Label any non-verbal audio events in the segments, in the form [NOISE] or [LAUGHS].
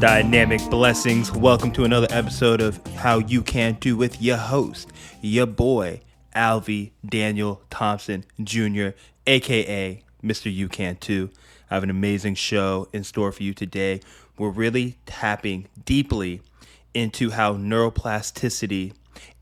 Dynamic blessings. Welcome to another episode of How You Can Do with your host, your boy, Alvy Daniel Thompson Jr., aka Mr. You Can Too. I have an amazing show in store for you today. We're really tapping deeply into how neuroplasticity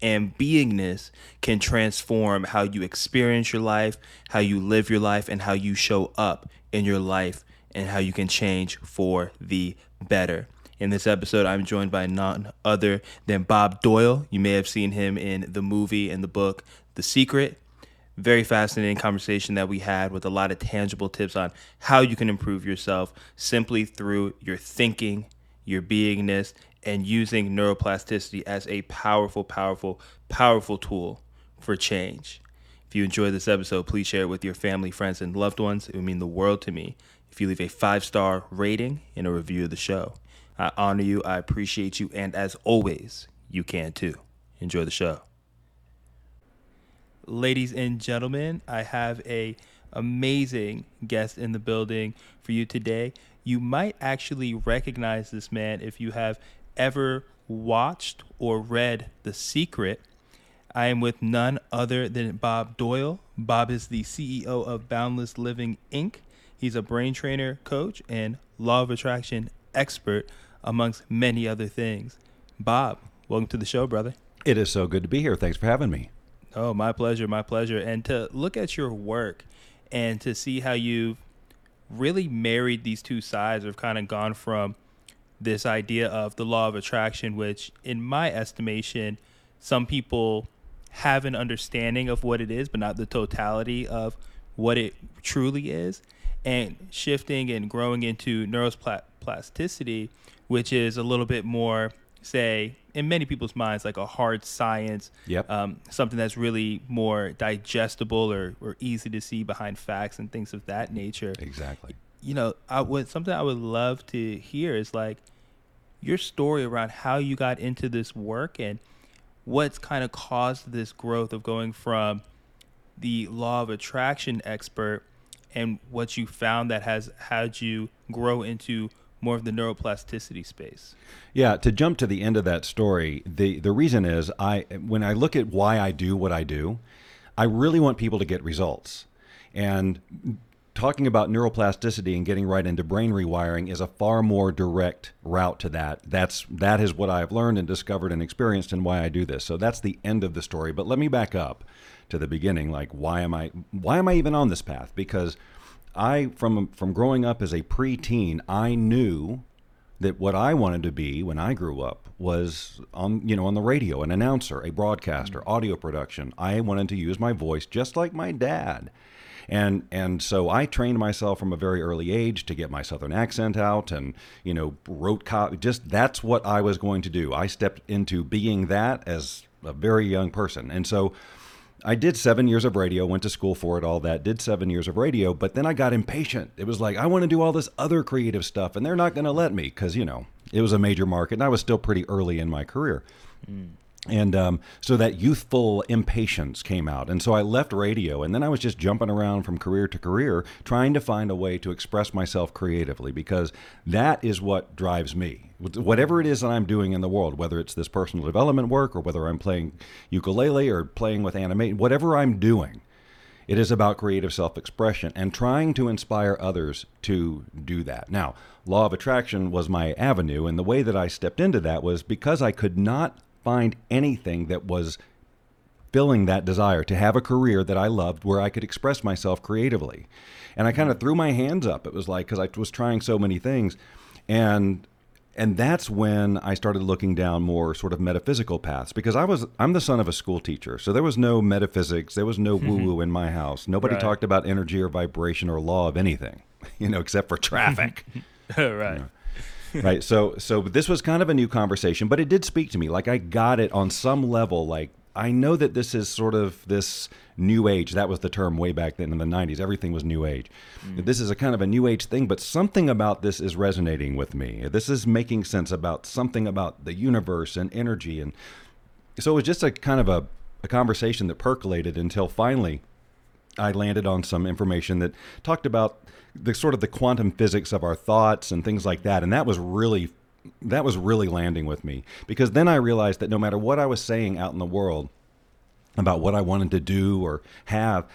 and beingness can transform how you experience your life, how you live your life, and how you show up in your life, and how you can change for the better. In this episode, I'm joined by none other than Bob Doyle. You may have seen him in the movie and the book The Secret. Very fascinating conversation that we had with a lot of tangible tips on how you can improve yourself simply through your thinking, your beingness, and using neuroplasticity as a powerful, powerful, powerful tool for change. If you enjoyed this episode, please share it with your family, friends, and loved ones. It would mean the world to me if you leave a five star rating and a review of the show. I honor you, I appreciate you, and as always, you can too. Enjoy the show. Ladies and gentlemen, I have a amazing guest in the building for you today. You might actually recognize this man if you have ever watched or read The Secret. I am with none other than Bob Doyle. Bob is the CEO of Boundless Living Inc. He's a brain trainer, coach, and law of attraction expert, amongst many other things. Bob, welcome to the show, brother. It is so good to be here. Thanks for having me. Oh, my pleasure, my pleasure. And to look at your work and to see how you've really married these two sides, have kind of gone from this idea of the law of attraction, which, in my estimation, some people have an understanding of what it is, but not the totality of what it truly is, and shifting and growing into neuroplasticity, which is a little bit more, say, in many people's minds, like a hard science, Yep. um, something that's really more digestible or, or easy to see behind facts and things of that nature Exactly. you know, I would something I would love to hear is like your story around how you got into this work and what's kind of caused this growth of going from the law of attraction expert and what you found that has had you grow into more of the neuroplasticity space. Yeah, to jump to the end of that story, the the reason is I when I look at why I do what I do, I really want people to get results. And talking about neuroplasticity and getting right into brain rewiring is a far more direct route to that. That's that is what I've learned and discovered and experienced and why I do this. So that's the end of the story. But let me back up to the beginning like why am I why am I even on this path? Because I from from growing up as a preteen, I knew that what I wanted to be when I grew up was on you know on the radio, an announcer, a broadcaster, mm-hmm. audio production. I wanted to use my voice just like my dad. And and so I trained myself from a very early age to get my southern accent out and you know wrote co- just that's what I was going to do. I stepped into being that as a very young person. And so I did seven years of radio, went to school for it, all that, did seven years of radio, but then I got impatient. It was like, I want to do all this other creative stuff, and they're not going to let me because, you know, it was a major market, and I was still pretty early in my career. And um, so that youthful impatience came out. And so I left radio, and then I was just jumping around from career to career, trying to find a way to express myself creatively because that is what drives me. Whatever it is that I'm doing in the world, whether it's this personal development work or whether I'm playing ukulele or playing with animation, whatever I'm doing, it is about creative self expression and trying to inspire others to do that. Now, law of attraction was my avenue, and the way that I stepped into that was because I could not find anything that was filling that desire to have a career that I loved where I could express myself creatively. And I kind of threw my hands up. It was like, because I was trying so many things. And and that's when I started looking down more sort of metaphysical paths because I was I'm the son of a school teacher, so there was no metaphysics, there was no mm-hmm. woo woo in my house. Nobody Right. talked about energy or vibration or law of anything, [LAUGHS] you know, except for traffic. [LAUGHS] Oh, right. right. So so this was kind of a new conversation, but it did speak to me. Like I got it on some level. Like I know that this is sort of this new age. That was the term way back then in the 90s. Everything was new age. Mm. This is a kind of a new age thing, but something about this is resonating with me. This is making sense about something about the universe and energy. And so it was just a kind of a, a conversation that percolated until finally I landed on some information that talked about the sort of the quantum physics of our thoughts and things like that. And that was really that was really landing with me because then I realized that no matter what I was saying out in the world about what I wanted to do or have,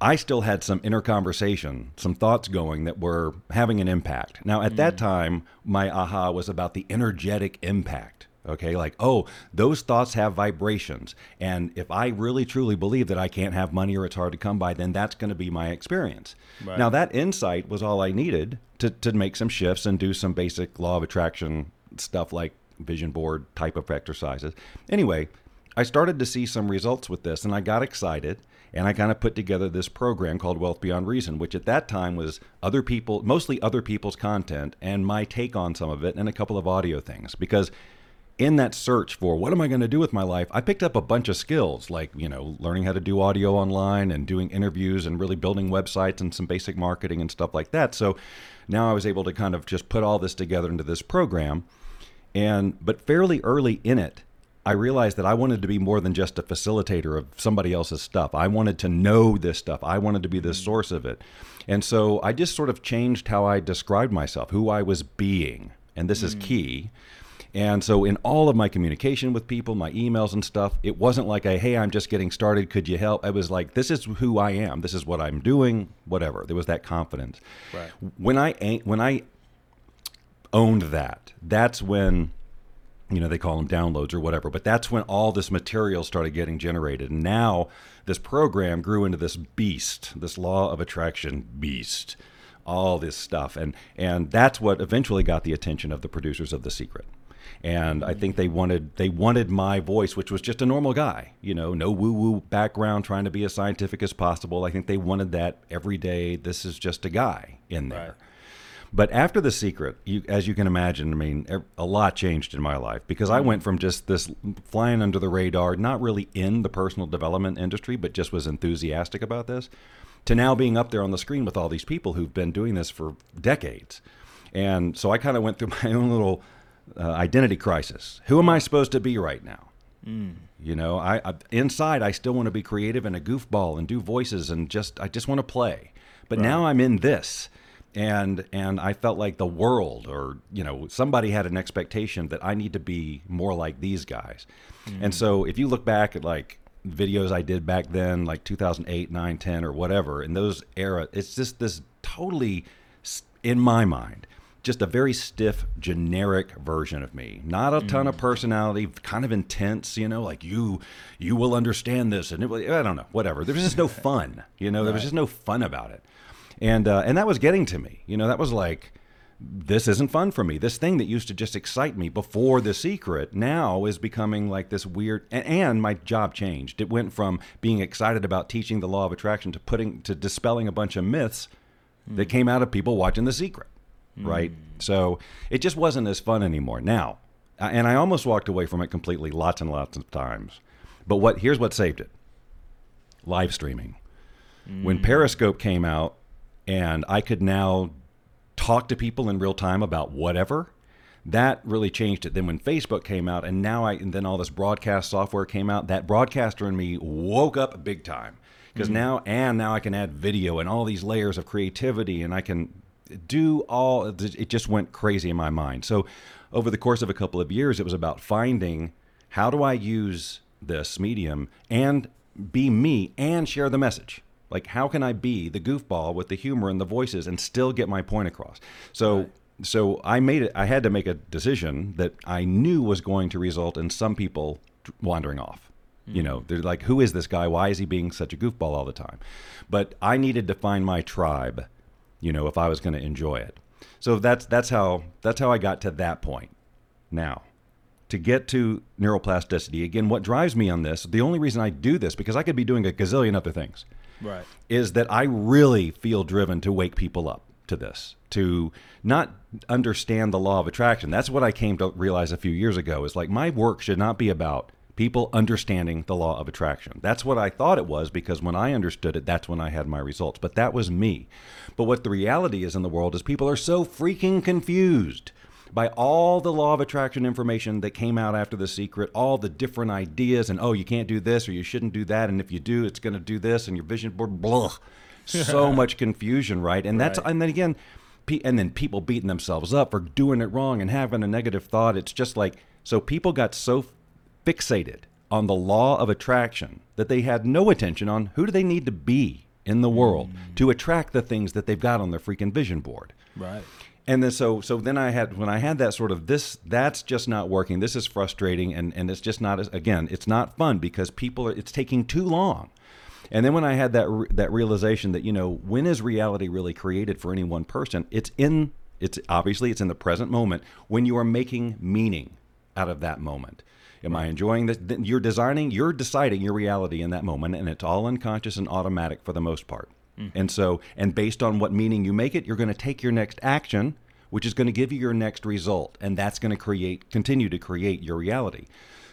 I still had some inner conversation, some thoughts going that were having an impact. Now, at mm. that time, my aha was about the energetic impact. Okay, like, oh, those thoughts have vibrations. And if I really truly believe that I can't have money or it's hard to come by, then that's going to be my experience. Right. Now, that insight was all I needed to, to make some shifts and do some basic law of attraction stuff like vision board type of exercises. Anyway, I started to see some results with this and I got excited and I kind of put together this program called Wealth Beyond Reason, which at that time was other people, mostly other people's content, and my take on some of it, and a couple of audio things. Because in that search for what am I going to do with my life, I picked up a bunch of skills like, you know, learning how to do audio online and doing interviews and really building websites and some basic marketing and stuff like that. So now I was able to kind of just put all this together into this program. And, but fairly early in it, I realized that I wanted to be more than just a facilitator of somebody else's stuff. I wanted to know this stuff. I wanted to be the mm. source of it. And so I just sort of changed how I described myself, who I was being. And this mm. is key. And so in all of my communication with people, my emails and stuff, it wasn't like a hey, I'm just getting started, could you help? It was like this is who I am. This is what I'm doing, whatever. There was that confidence. Right. When I when I owned that, that's when you know they call them downloads or whatever but that's when all this material started getting generated and now this program grew into this beast this law of attraction beast all this stuff and and that's what eventually got the attention of the producers of the secret and I think they wanted they wanted my voice, which was just a normal guy, you know, no woo woo background, trying to be as scientific as possible. I think they wanted that every day. This is just a guy in there. Right. But after The Secret, you, as you can imagine, I mean, a lot changed in my life because I mm-hmm. went from just this flying under the radar, not really in the personal development industry, but just was enthusiastic about this, to now being up there on the screen with all these people who've been doing this for decades. And so I kind of went through [LAUGHS] my own little uh, identity crisis. Who am I supposed to be right now? Mm. You know, I, I, inside I still want to be creative and a goofball and do voices and just I just want to play. But right. now I'm in this and and I felt like the world or you know somebody had an expectation that I need to be more like these guys. Mm-hmm. And so if you look back at like videos I did back then like 2008, 9, 10 or whatever in those era it's just this totally in my mind just a very stiff generic version of me not a ton mm. of personality kind of intense you know like you you will understand this and it, i don't know whatever there was just no [LAUGHS] fun you know there was just no fun about it and uh, and that was getting to me. You know, that was like this isn't fun for me. This thing that used to just excite me before the secret now is becoming like this weird. And, and, my job changed. It went from being excited about teaching the law of attraction to putting to dispelling a bunch of myths mm. that came out of people watching the secret. Mm. Right. So it just wasn't as fun anymore. Now, and I almost walked away from it completely, lots and lots of times. But what here's what saved it: live streaming. Mm. When Periscope came out, and I could now talk to people in real time about whatever. That really changed it. Then when Facebook came out, and now I, and then all this broadcast software came out, that broadcaster in me woke up big time because mm-hmm. now, and now I can add video and all these layers of creativity, and I can do all. It just went crazy in my mind. So over the course of a couple of years, it was about finding how do I use this medium and be me and share the message. Like, how can I be the goofball with the humor and the voices and still get my point across? So, right. so I made it. I had to make a decision that I knew was going to result in some people wandering off. You know, hmm. they're like, who is this guy? Why is he being such a goofball all the time? But I needed to find my tribe. You know, if I was going to enjoy it. So that's that's how that's how I got to that point. Now, to get to neuroplasticity again, what drives me on this? The only reason I do this because I could be doing a gazillion other things right. is that I really feel driven to wake people up to this, to not understand the law of attraction. That's what I came to realize a few years ago is like my work should not be about people understanding the law of attraction. That's what I thought it was because when I understood it, that's when I had my results. But that was me. But what the reality is in the world is people are so freaking confused by all the law of attraction information that came out after the secret, all the different ideas, and oh, you can't do this or you shouldn't do that, and if you do, it's going to do this, and your vision board, blah. so [LAUGHS] much confusion, right? And that's, right. and then again, and then people beating themselves up for doing it wrong and having a negative thought. It's just like so people got so fixated on the law of attraction that they had no attention on who do they need to be in the world mm. to attract the things that they've got on their freaking vision board. Right. And then so so then I had when I had that sort of this that's just not working. This is frustrating and and it's just not again it's not fun because people are it's taking too long. And then when I had that that realization that you know when is reality really created for any one person? It's in it's obviously it's in the present moment when you are making meaning out of that moment. Am I enjoying this? You're designing, you're deciding your reality in that moment, and it's all unconscious and automatic for the most part. Mm-hmm. And so, and based on what meaning you make it, you're going to take your next action, which is going to give you your next result, and that's going to create, continue to create your reality.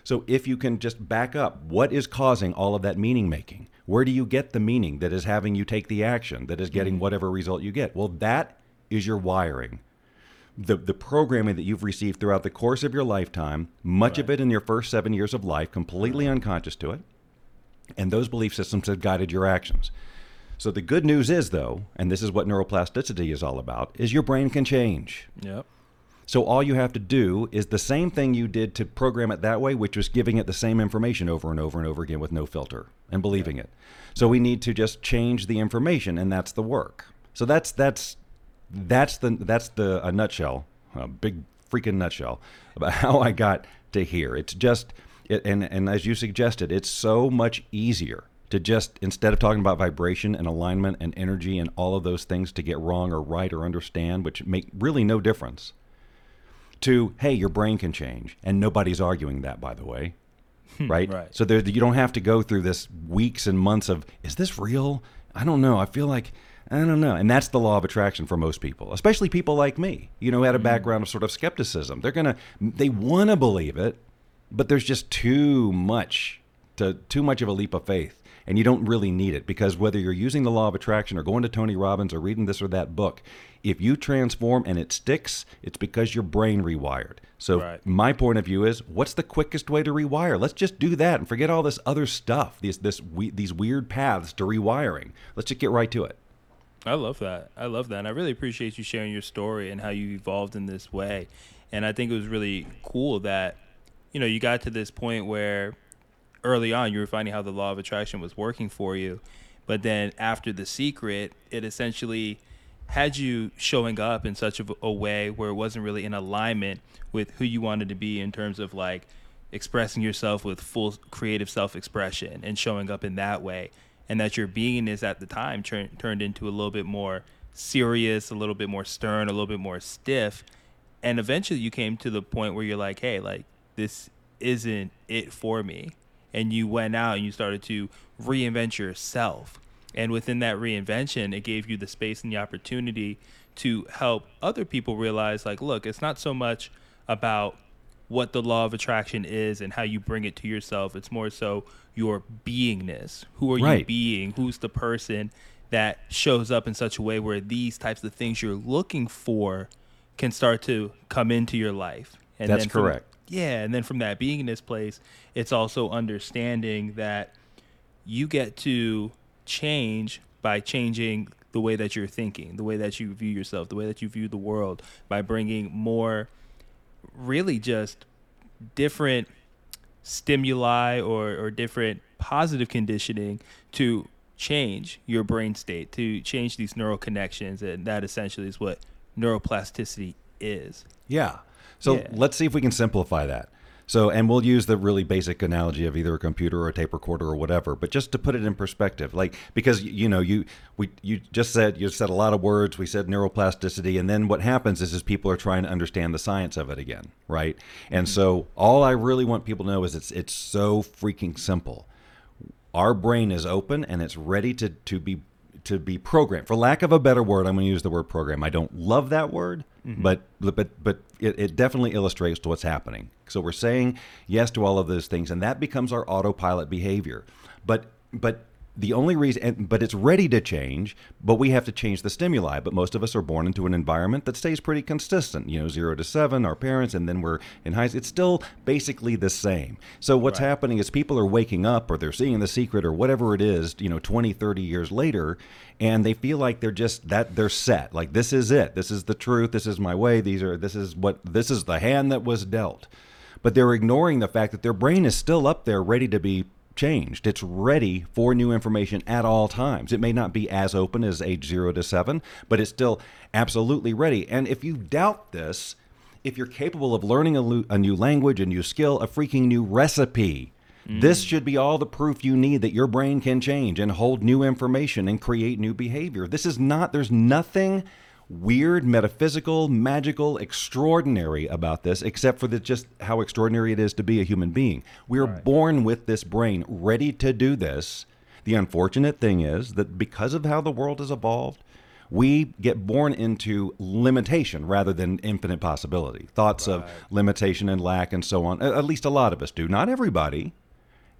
So, if you can just back up, what is causing all of that meaning making? Where do you get the meaning that is having you take the action, that is getting mm-hmm. whatever result you get? Well, that is your wiring the the programming that you've received throughout the course of your lifetime, much of it in your first seven years of life, completely unconscious to it, and those belief systems have guided your actions. So the good news is, though, and this is what neuroplasticity is all about, is your brain can change. Yep. So all you have to do is the same thing you did to program it that way, which was giving it the same information over and over and over again with no filter and believing it. So we need to just change the information, and that's the work. So that's that's that's the that's the a nutshell, a big freaking nutshell about [LAUGHS] how I got to here. It's just it, and and as you suggested, it's so much easier to just instead of talking about vibration and alignment and energy and all of those things to get wrong or right or understand, which make really no difference. To hey, your brain can change, and nobody's arguing that, by the way. Hmm, right? right. So there, you don't have to go through this weeks and months of is this real? I don't know. I feel like I don't know. And that's the law of attraction for most people, especially people like me, you know, who had a hmm. background of sort of skepticism. They're going to, they want to believe it, but there's just too much, to, too much of a leap of faith. And you don't really need it because whether you're using the law of attraction or going to Tony Robbins or reading this or that book, if you transform and it sticks, it's because your brain rewired. So Right. my point of view is, what's the quickest way to rewire? Let's just do that and forget all this other stuff, these this we, these weird paths to rewiring. Let's just get right to it. I love that. I love that. And I really appreciate you sharing your story and how you evolved in this way. And I think it was really cool that, you know, you got to this point where early on you were finding how the law of attraction was working for you. But then after the secret, it essentially had you showing up in such a, a way where it wasn't really in alignment with who you wanted to be in terms of like expressing yourself with full creative self expression and showing up in that way. And that your beingness at the time turn, turned into a little bit more serious, a little bit more stern, a little bit more stiff. And eventually you came to the point where you're like, hey, like, this isn't it for me. And you went out and you started to reinvent yourself. And within that reinvention, it gave you the space and the opportunity to help other people realize, like, look, it's not so much about what the law of attraction is and how you bring it to yourself. It's more so your beingness. Who are you being? Who's the person that shows up in such a way where these types of things you're looking for can start to come into your life? And That's then from- correct. Yeah, and then from that being in this place, it's also understanding that you get to change by changing the way that you're thinking, the way that you view yourself, the way that you view the world, by bringing more really just different stimuli or, or different positive conditioning to change your brain state, to change these neural connections. And that essentially is what neuroplasticity is. Yeah. So Yeah. let's see if we can simplify that. So, and we'll use the really basic analogy of either a computer or a tape recorder or whatever, but just to put it in perspective, like because you know you we you just said you said a lot of words. We said neuroplasticity, and then what happens is is people are trying to understand the science of it again, right? And mm-hmm. so all I really want people to know is it's it's so freaking simple. Our brain is open and it's ready to to be to be programmed. For lack of a better word, I'm going to use the word program. I don't love that word, Mm-hmm. but but but it, it definitely illustrates what's happening. So we're saying yes to all of those things, and that becomes our autopilot behavior. But but the only reason, but it's ready to change, but we have to change the stimuli. But most of us are born into an environment that stays pretty consistent, you know, zero to seven, our parents, and then we're in high school. It's still basically the same. So what's right. happening is people are waking up or they're seeing the secret or whatever it is, you know, 20, 30 years later, and they feel like they're just that they're set. Like this is it. This is the truth. This is my way. These are, this is what, this is the hand that was dealt. But they're ignoring the fact that their brain is still up there ready to be changed. It's ready for new information at all times. It may not be as open as age 0 to 7, but it's still absolutely ready. And if you doubt this, if you're capable of learning a, lo- a new language, a new skill, a freaking new recipe, mm. this should be all the proof you need that your brain can change and hold new information and create new behavior. This is not, there's nothing weird, metaphysical, magical, extraordinary about this, except for the, just how extraordinary it is to be a human being. We are right. born with this brain ready to do this. The unfortunate thing is that because of how the world has evolved, we get born into limitation rather than infinite possibility. Thoughts right. of limitation and lack and so on. At least a lot of us do. Not everybody.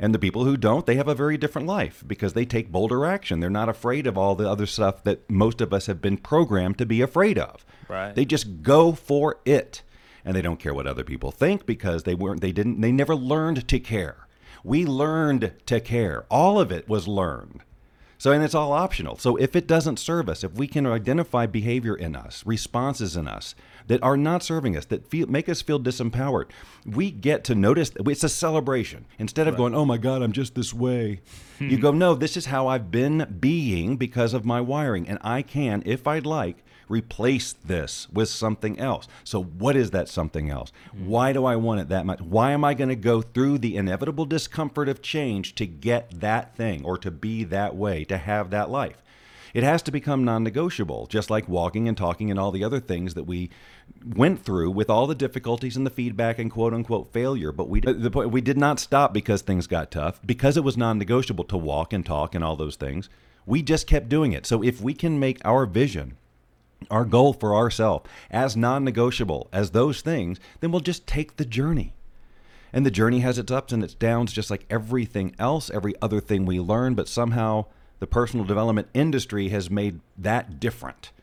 And the people who don't, they have a very different life because they take bolder action. They're not afraid of all the other stuff that most of us have been programmed to be afraid of. Right. They just go for it. And they don't care what other people think because they weren't they didn't they never learned to care. We learned to care. All of it was learned. So, and it's all optional. So, if it doesn't serve us, if we can identify behavior in us, responses in us that are not serving us, that feel, make us feel disempowered, we get to notice that it's a celebration. Instead of right. going, oh my God, I'm just this way, hmm. you go, no, this is how I've been being because of my wiring. And I can, if I'd like, replace this with something else. So, what is that something else? Hmm. Why do I want it that much? Why am I going to go through the inevitable discomfort of change to get that thing or to be that way, to have that life? It has to become non negotiable, just like walking and talking and all the other things that we went through with all the difficulties and the feedback and quote unquote failure. But we, the point, we did not stop because things got tough, because it was non negotiable to walk and talk and all those things. We just kept doing it. So if we can make our vision our goal for ourselves as non negotiable as those things, then we'll just take the journey. And the journey has its ups and its downs, just like everything else, every other thing we learn, but somehow the personal development industry has made that different.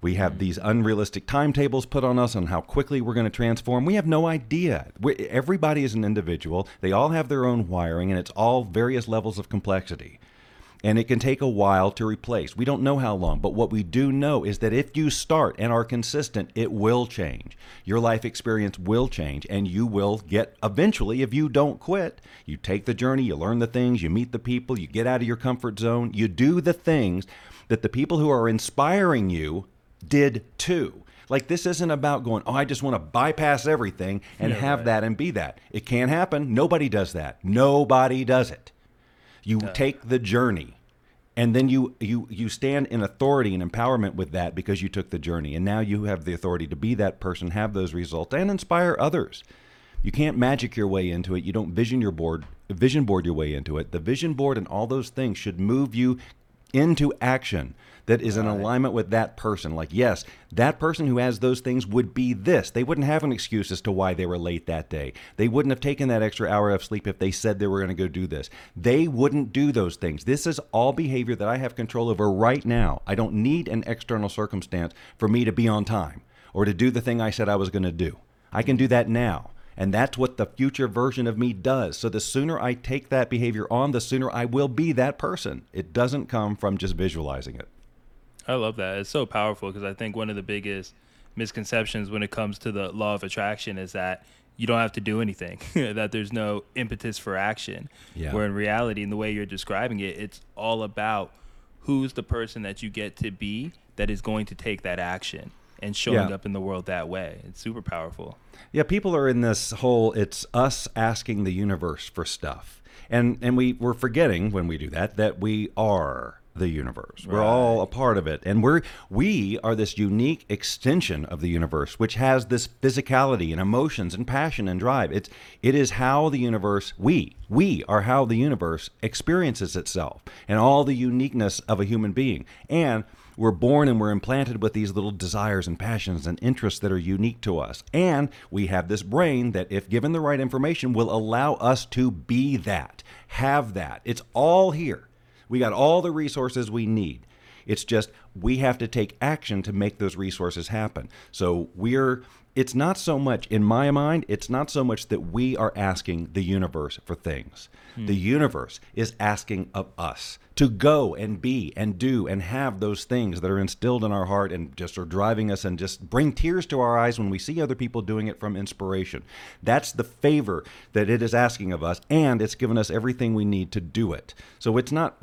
We have these unrealistic timetables put on us on how quickly we're going to transform. We have no idea. we everybody is an individual. They all have their own wiring, and it's all various levels of complexity and it can take a while to replace. We don't know how long, but what we do know is that if you start and are consistent, it will change. Your life experience will change, and you will get eventually, if you don't quit, you take the journey, you learn the things, you meet the people, you get out of your comfort zone, you do the things that the people who are inspiring you did too. Like this isn't about going, oh, I just want to bypass everything and yeah, have right. that and be that. It can't happen. Nobody does that. Nobody does it. You yeah. take the journey and then you you you stand in authority and empowerment with that because you took the journey. And now you have the authority to be that person have those results and inspire others. You can't magic your way into it. You don't vision your board vision board your way into it. The vision board and all those things should move you into action that is in alignment with that person. Like, yes, that person who has those things would be this. They wouldn't have an excuse as to why they were late that day. They wouldn't have taken that extra hour of sleep if they said they were going to go do this. They wouldn't do those things. This is all behavior that I have control over right now. I don't need an external circumstance for me to be on time or to do the thing I said I was going to do. I can do that now. And that's what the future version of me does. So the sooner I take that behavior on, the sooner I will be that person. It doesn't come from just visualizing it. I love that. It's so powerful because I think one of the biggest misconceptions when it comes to the law of attraction is that you don't have to do anything, [LAUGHS] that there's no impetus for action. Yeah. Where in reality, in the way you're describing it, it's all about who's the person that you get to be that is going to take that action and showing yeah. up in the world that way. It's super powerful. Yeah, people are in this whole it's us asking the universe for stuff. And and we we're forgetting when we do that that we are the universe. Right. We're all a part of it. And we're we are this unique extension of the universe which has this physicality and emotions and passion and drive. It's it is how the universe we we are how the universe experiences itself and all the uniqueness of a human being. And we're born and we're implanted with these little desires and passions and interests that are unique to us. And we have this brain that, if given the right information, will allow us to be that, have that. It's all here. We got all the resources we need. It's just we have to take action to make those resources happen. So we're it's not so much in my mind it's not so much that we are asking the universe for things hmm. the universe is asking of us to go and be and do and have those things that are instilled in our heart and just are driving us and just bring tears to our eyes when we see other people doing it from inspiration that's the favor that it is asking of us and it's given us everything we need to do it so it's not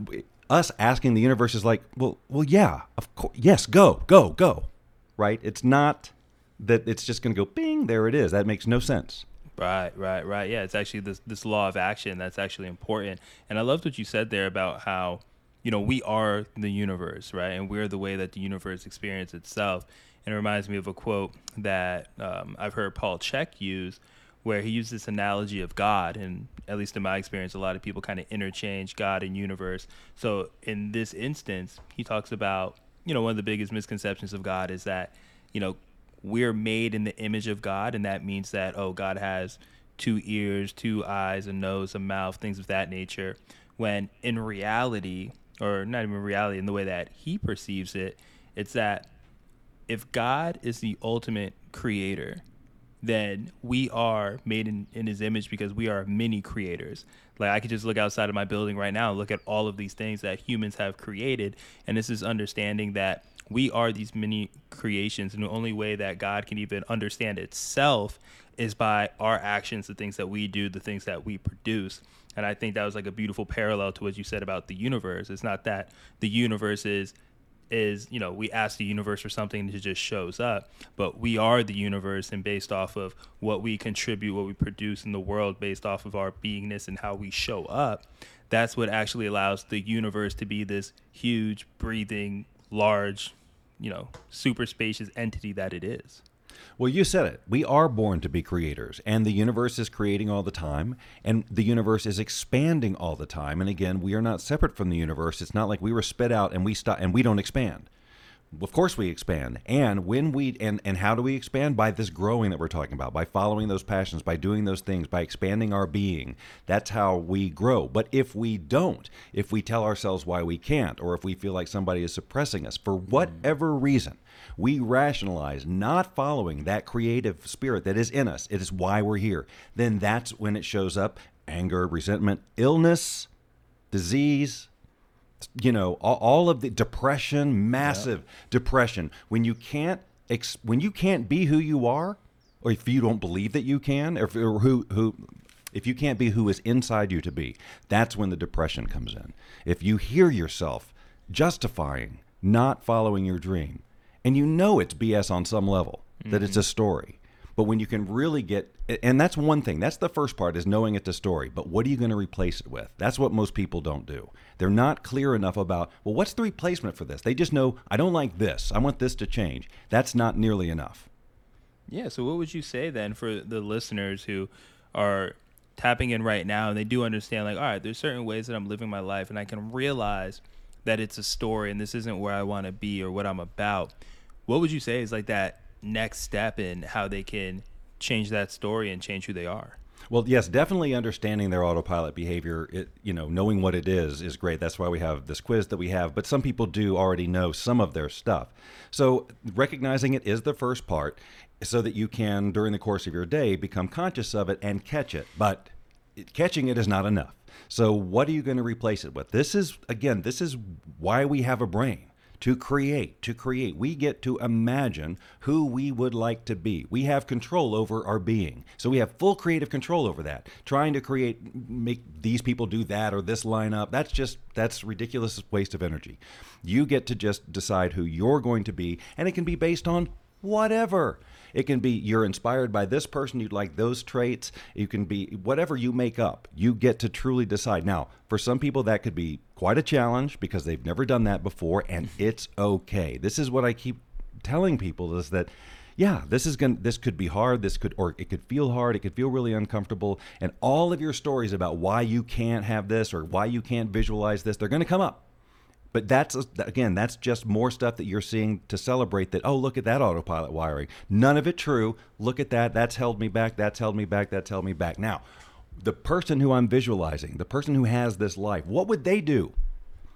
us asking the universe is like well well yeah of course yes go go go right it's not that it's just going to go bing, there it is. That makes no sense. Right, right, right. Yeah, it's actually this this law of action that's actually important. And I loved what you said there about how, you know, we are the universe, right? And we're the way that the universe experiences itself. And it reminds me of a quote that um, I've heard Paul Chek use, where he used this analogy of God. And at least in my experience, a lot of people kind of interchange God and universe. So in this instance, he talks about, you know, one of the biggest misconceptions of God is that, you know, we're made in the image of God, and that means that oh, God has two ears, two eyes, a nose, a mouth, things of that nature. When in reality, or not even reality, in the way that He perceives it, it's that if God is the ultimate creator, then we are made in, in his image because we are many creators. Like I could just look outside of my building right now and look at all of these things that humans have created. And this is understanding that we are these many creations and the only way that god can even understand itself is by our actions the things that we do the things that we produce and i think that was like a beautiful parallel to what you said about the universe. It's not that the universe is is you know we ask the universe for something that just shows up but we are the universe and based off of what we contribute what we produce in the world based off of our beingness and how we show up that's what actually allows the universe to be this huge breathing large you know super spacious entity that it is well, you said it. We are born to be creators, and the universe is creating all the time, and the universe is expanding all the time. And again, we are not separate from the universe. It's not like we were spit out and we stop and we don't expand of course we expand. And when we and and how do we expand? By this growing that we're talking about by following those passions by doing those things by expanding our being. That's how we grow. But if we don't if we tell ourselves why we can't or if we feel like somebody is suppressing us for whatever reason we rationalize not following that creative spirit that is in us. It is why we're here. Then that's when it shows up. Anger resentment illness disease you know all, all of the depression massive yeah. depression when you can't ex- when you can't be who you are or if you don't believe that you can or, if, or who who if you can't be who is inside you to be that's when the depression comes in if you hear yourself justifying not following your dream and you know it's bs on some level mm-hmm. that it's a mm-hmm. story but when you can really get, and that's one thing, that's the first part is knowing it's a story. But what are you going to replace it with? That's what most people don't do. They're not clear enough about, well, what's the replacement for this? They just know, I don't like this. I want this to change. That's not nearly enough. Yeah. So, what would you say then for the listeners who are tapping in right now and they do understand, like, all right, there's certain ways that I'm living my life and I can realize that it's a story and this isn't where I want to be or what I'm about? What would you say is like that next step in how they can change that story and change who they are. Well, yes, definitely understanding their autopilot behavior, it, you know, knowing what it is is great. That's why we have this quiz that we have, but some people do already know some of their stuff. So, recognizing it is the first part so that you can during the course of your day become conscious of it and catch it. But catching it is not enough. So, what are you going to replace it with? This is again, this is why we have a brain to create, to create. We get to imagine who we would like to be. We have control over our being. So we have full creative control over that. Trying to create, make these people do that or this lineup, that's just, that's ridiculous waste of energy. You get to just decide who you're going to be, and it can be based on whatever. It can be you're inspired by this person, you'd like those traits. You can be whatever you make up. You get to truly decide. Now, for some people, that could be quite a challenge because they've never done that before, and it's okay. This is what I keep telling people is that yeah, this is going this could be hard, this could or it could feel hard, it could feel really uncomfortable, and all of your stories about why you can't have this or why you can't visualize this, they're going to come up. But that's again, that's just more stuff that you're seeing to celebrate that. Oh, look at that autopilot wiring. None of it true. Look at that. That's held me back. That's held me back. That's held me back. Now, the person who I'm visualizing, the person who has this life, what would they do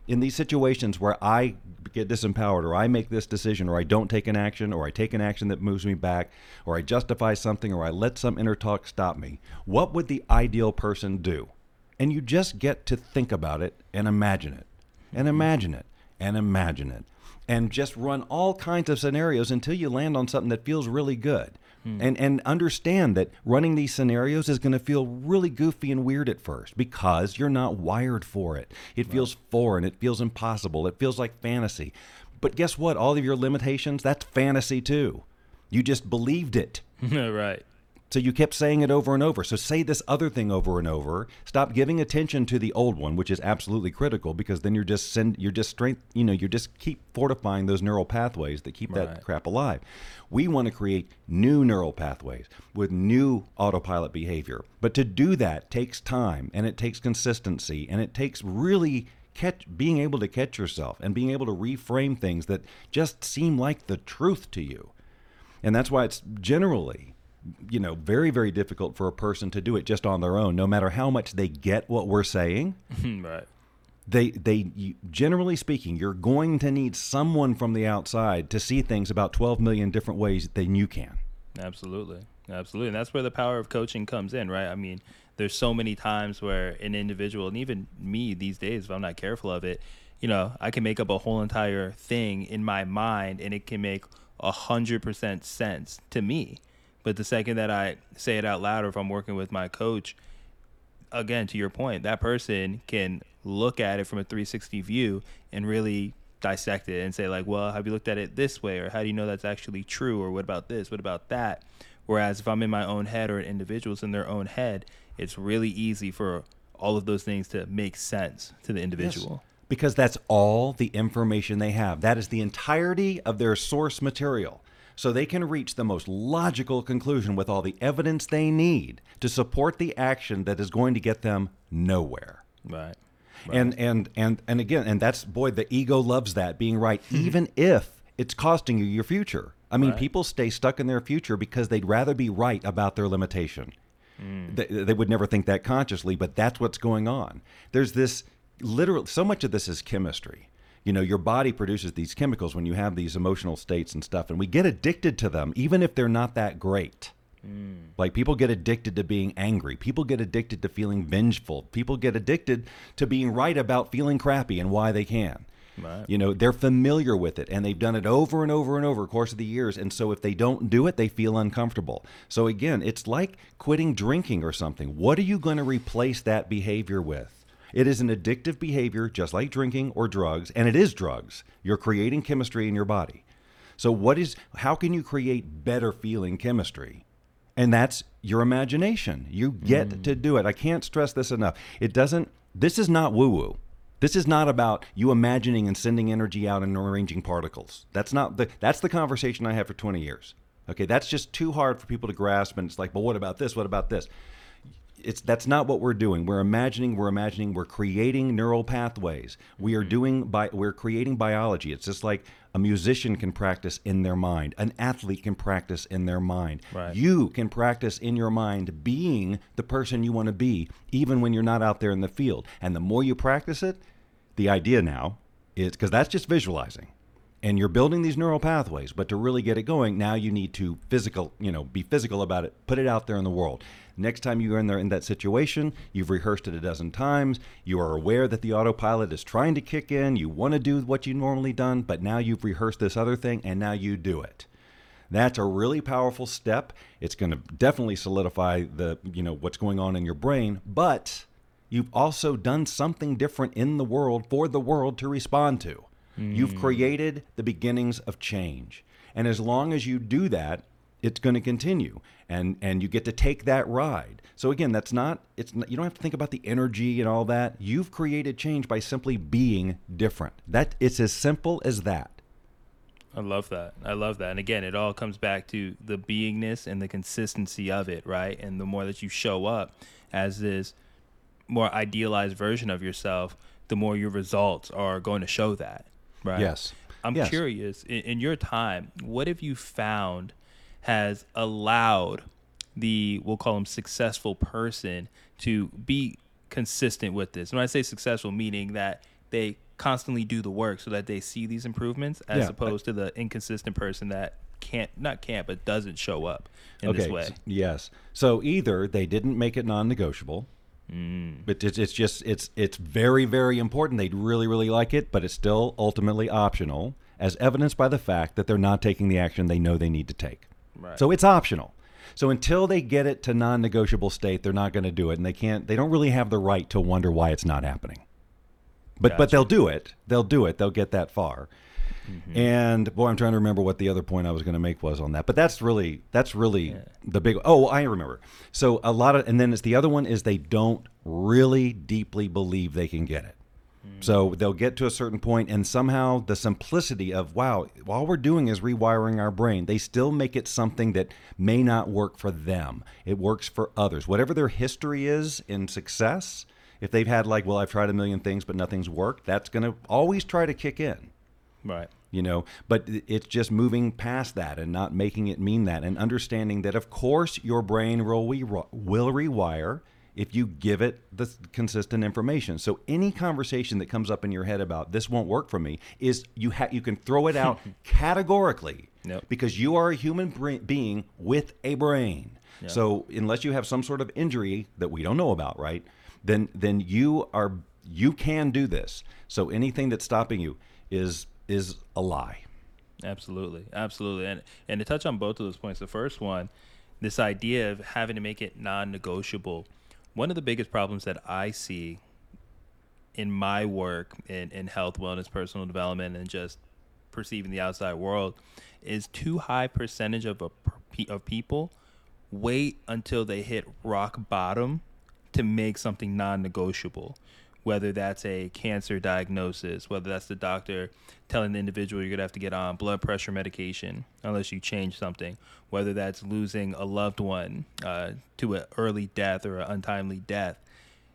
in these situations where I get disempowered or I make this decision or I don't take an action or I take an action that moves me back or I justify something or I let some inner talk stop me, what would the ideal person do? And you just get to think about it and imagine it and imagine it and imagine it and just run all kinds of scenarios until you land on something that feels really good. Hmm. And and understand that running these scenarios is going to feel really goofy and weird at first because you're not wired for it. It right. feels foreign, it feels impossible, it feels like fantasy. But guess what? All of your limitations, that's fantasy too. You just believed it. [LAUGHS] right. So you kept saying it over and over. So say this other thing over and over. Stop giving attention to the old one, which is absolutely critical because then you're just send you're just strength, you know, you're just keep fortifying those neural pathways that keep right. that crap alive. We want to create new neural pathways with new autopilot behavior. But to do that takes time and it takes consistency and it takes really catch being able to catch yourself and being able to reframe things that just seem like the truth to you. And that's why it's generally you know, very, very difficult for a person to do it just on their own, no matter how much they get what we're saying. [LAUGHS] right. They, they, generally speaking, you're going to need someone from the outside to see things about 12 million different ways than you can. Absolutely. Absolutely. And that's where the power of coaching comes in, right? I mean, there's so many times where an individual, and even me these days, if I'm not careful of it, you know, I can make up a whole entire thing in my mind and it can make a hundred percent sense to me but the second that I say it out loud, or if I'm working with my coach, again, to your point, that person can look at it from a 360 view and really dissect it and say, like, well, have you looked at it this way? Or how do you know that's actually true? Or what about this? What about that? Whereas if I'm in my own head or an individuals in their own head, it's really easy for all of those things to make sense to the individual. Yes because that's all the information they have. That is the entirety of their source material so they can reach the most logical conclusion with all the evidence they need to support the action that is going to get them nowhere. Right. Right. And and and and again, and that's boy, the ego loves that being right, [LAUGHS] even if it's costing you your future. I mean, right. people stay stuck in their future because they'd rather be right about their limitation. Mm. They, they would never think that consciously, but that's what's going on. There's this literal. So much of this is chemistry you know your body produces these chemicals when you have these emotional states and stuff and we get addicted to them even if they're not that great mm. like people get addicted to being angry people get addicted to feeling vengeful people get addicted to being right about feeling crappy and why they can Right. You know, they're familiar with it and they've done it over and over and over the course of the years. And so if they don't do it, they feel uncomfortable. So again, it's like quitting drinking or something. What are you going to replace that behavior with? It is an addictive behavior, just like drinking or drugs, and it is drugs. You're creating chemistry in your body. So, what is, how can you create better feeling chemistry? And that's your imagination. You get mm. to do it. I can't stress this enough. It doesn't, this is not woo woo. This is not about you imagining and sending energy out and arranging particles. That's not the, that's the conversation I had for 20 years. Okay, that's just too hard for people to grasp. And it's like, but what about this? What about this? It's that's not what we're doing. We're imagining, we're imagining, we're creating neural pathways. We are mm-hmm. doing by we're creating biology. It's just like a musician can practice in their mind. An athlete can practice in their mind. Right. You can practice in your mind being the person you want to be even when you're not out there in the field. And the more you practice it, the idea now is because that's just visualizing and you're building these neural pathways but to really get it going now you need to physical you know be physical about it put it out there in the world. Next time you're in there in that situation you've rehearsed it a dozen times you are aware that the autopilot is trying to kick in you want to do what you normally done but now you've rehearsed this other thing and now you do it. That's a really powerful step. It's going to definitely solidify the you know what's going on in your brain but you've also done something different in the world for the world to respond to Mm. You've created the beginnings of change. And as long as you do that, it's going to continue and and you get to take that ride. So again, that's not it's not, you don't have to think about the energy and all that. You've created change by simply being different. That it's as simple as that. I love that. I love that. And again, it all comes back to the beingness and the consistency of it, right? And the more that you show up as this more idealized version of yourself, the more your results are going to show that right? Yes. I'm yes. curious, in, in your time, what have you found has allowed the, we'll call them successful person to be consistent with this? When I say successful, meaning that they constantly do the work so that they see these improvements as Yeah, I- opposed to the inconsistent person that can't not can't but doesn't show up in this way. Yes. So either they didn't make it non-negotiable, Mm. but it's, it's just it's it's very very important. They'd really really like it, but it's still ultimately optional, as evidenced by the fact that they're not taking the action they know they need to take. Right. So it's optional. So until they get it to non-negotiable state, they're not going to do it, and they can't. They don't really have the right to wonder why it's not happening. But but they'll do it. They'll do it. They'll get that far. Mm-hmm. And boy, I'm trying to remember what the other point I was going to make was on that. But that's really that's really the big. Oh, I remember. So a lot of, and then it's the other one is they don't really deeply believe they can get it. So they'll get to a certain point, and somehow the simplicity of wow, all we're doing is rewiring our brain. They still make it something that may not work for them. It works for others. Whatever their history is in success, if they've had like, well, I've tried a million things, but nothing's worked, that's going to always try to kick in Right. You know but it's just moving past that and not making it mean that and understanding that of course your brain will, re- will rewire if you give it the consistent information. So any conversation that comes up in your head about this won't work for me is you ha- you can throw it out [LAUGHS] categorically Yep. because you are a human bra- being with a brain. So unless you have some sort of injury that we don't know about right then then you are you can do this. So anything that's stopping you is is a lie. Absolutely, absolutely, and and to touch on both of those points, the first one, this idea of having to make it non-negotiable. One of the biggest problems that I see in my work in, in health, wellness, personal development, and just perceiving the outside world is too high percentage of a of people wait until they hit rock bottom to make something non-negotiable whether that's a cancer diagnosis whether that's the doctor telling the individual you're going to have to get on blood pressure medication unless you change something whether that's losing a loved one uh, to an early death or an untimely death.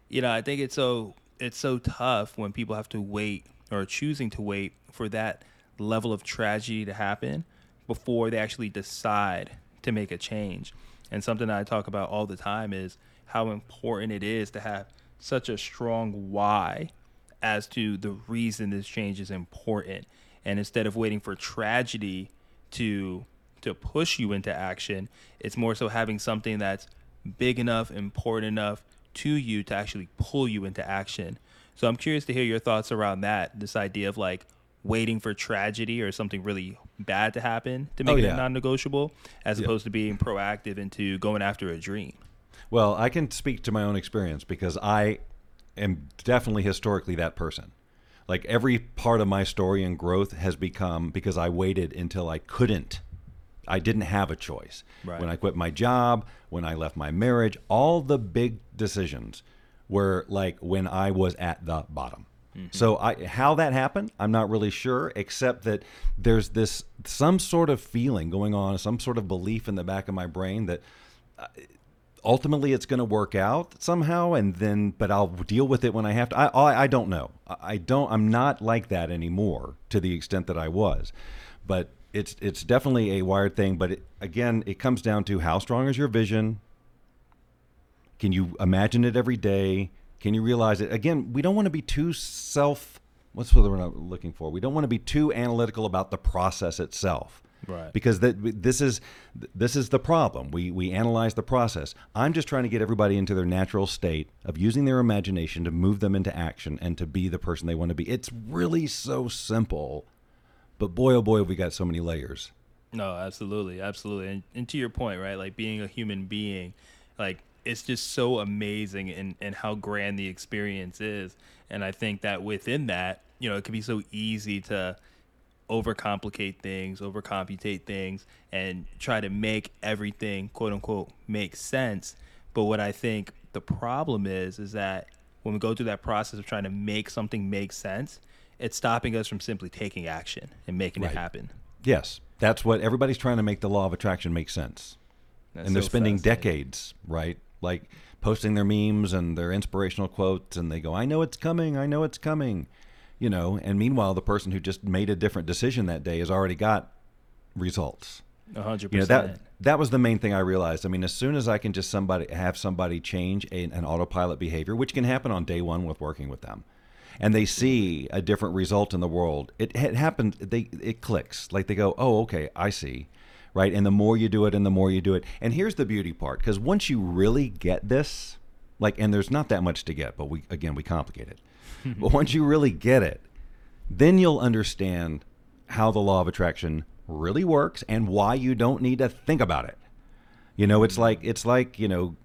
You know i think it's so it's so tough when people have to wait or choosing to wait for that level of tragedy to happen before they actually decide to make a change. And something i talk about all the time is how important it is to have such a strong why as to the reason this change is important and instead of waiting for tragedy to to push you into action it's more so having something that's big enough important enough to you to actually pull you into action so i'm curious to hear your thoughts around that this idea of like waiting for tragedy or something really bad to happen to make Oh, it yeah. non-negotiable as Yeah. opposed to being proactive into going after a dream well i can speak to my own experience because i am definitely historically that person. Like every part of my story and growth has become because i waited until i couldn't. I didn't have a choice. Right. when i quit my job when i left my marriage all the big decisions were like when i was at the bottom. Mm-hmm. So I, how that happened, I'm not really sure, except that there's this some sort of feeling going on, some sort of belief in the back of my brain that uh, ultimately it's going to work out somehow and then but i'll deal with it when i have to i i, I don't know. I, don't i'm not like that anymore to the extent that i was. But it's it's definitely a wired thing but it, again it comes down to how strong is your vision? Can you imagine it every day? Can you realize it? Again we don't want to be too self what's the word i'm looking for? We don't want to be too analytical about the process itself Right. because that this is this is the problem. We we analyze the process. I'm just trying to get everybody into their natural state of using their imagination to move them into action and to be the person they want to be. It's really so simple, but boy oh boy have we got so many layers. No, absolutely, absolutely. And, and to your point, right? Like being a human being, like it's just so amazing and and how grand the experience is. And I think that within that, you know, it can be so easy to overcomplicate things, overcomputate things, and try to make everything quote unquote make sense. But what I think the problem is is that when we go through that process of trying to make something make sense, it's stopping us from simply taking action and making Right. it happen. Yes, that's what everybody's trying to make the law of attraction make sense. That's and they're so spending decades, right? Like posting their memes and their inspirational quotes, and they go, "I know it's coming. I know it's coming," you know. And meanwhile, the person who just made a different decision that day has already got results. A hundred You know percent. that that was the main thing I realized. I mean, as soon as I can just somebody have somebody change a, an autopilot behavior, which can happen on day one with working with them, and they see a different result in the world, it, it happens. They it clicks. Like they go, "Oh, okay, I see." Right, and the more you do it, and the more you do it, and here's the beauty part: because once you really get this, like, and there's not that much to get, but we again we complicate it. [LAUGHS] but once you really get it, then you'll understand how the law of attraction really works and why you don't need to think about it. You know, it's mm-hmm. like it's like you know,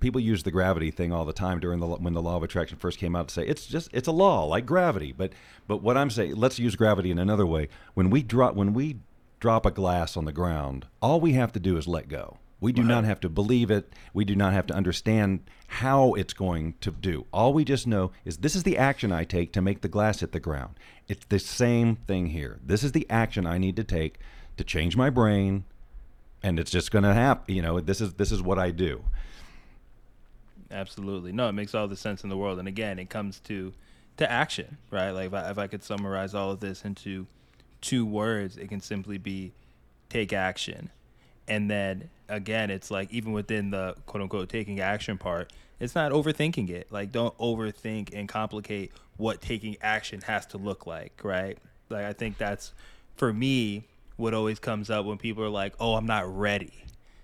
people use the gravity thing all the time during the when the law of attraction first came out to say it's just it's a law like gravity. But but what I'm saying, let's use gravity in another way. When we drop when we drop a glass on the ground, all we have to do is let go. We do right. not have to believe it. We do not have to understand how it's going to do. All we just know is this is the action I take to make the glass hit the ground. It's the same thing here. This is the action I need to take to change my brain, and it's just going to happen. You know, this is this is what I do. Absolutely, no, it makes all the sense in the world. And again, it comes to to action, right? Like if I, if I could summarize all of this into two words, it can simply be take action and then again it's like even within the quote unquote taking action part it's not overthinking it. Like don't overthink and complicate what taking action has to look like right? Like i think that's for me what always comes up when people are like oh i'm not ready.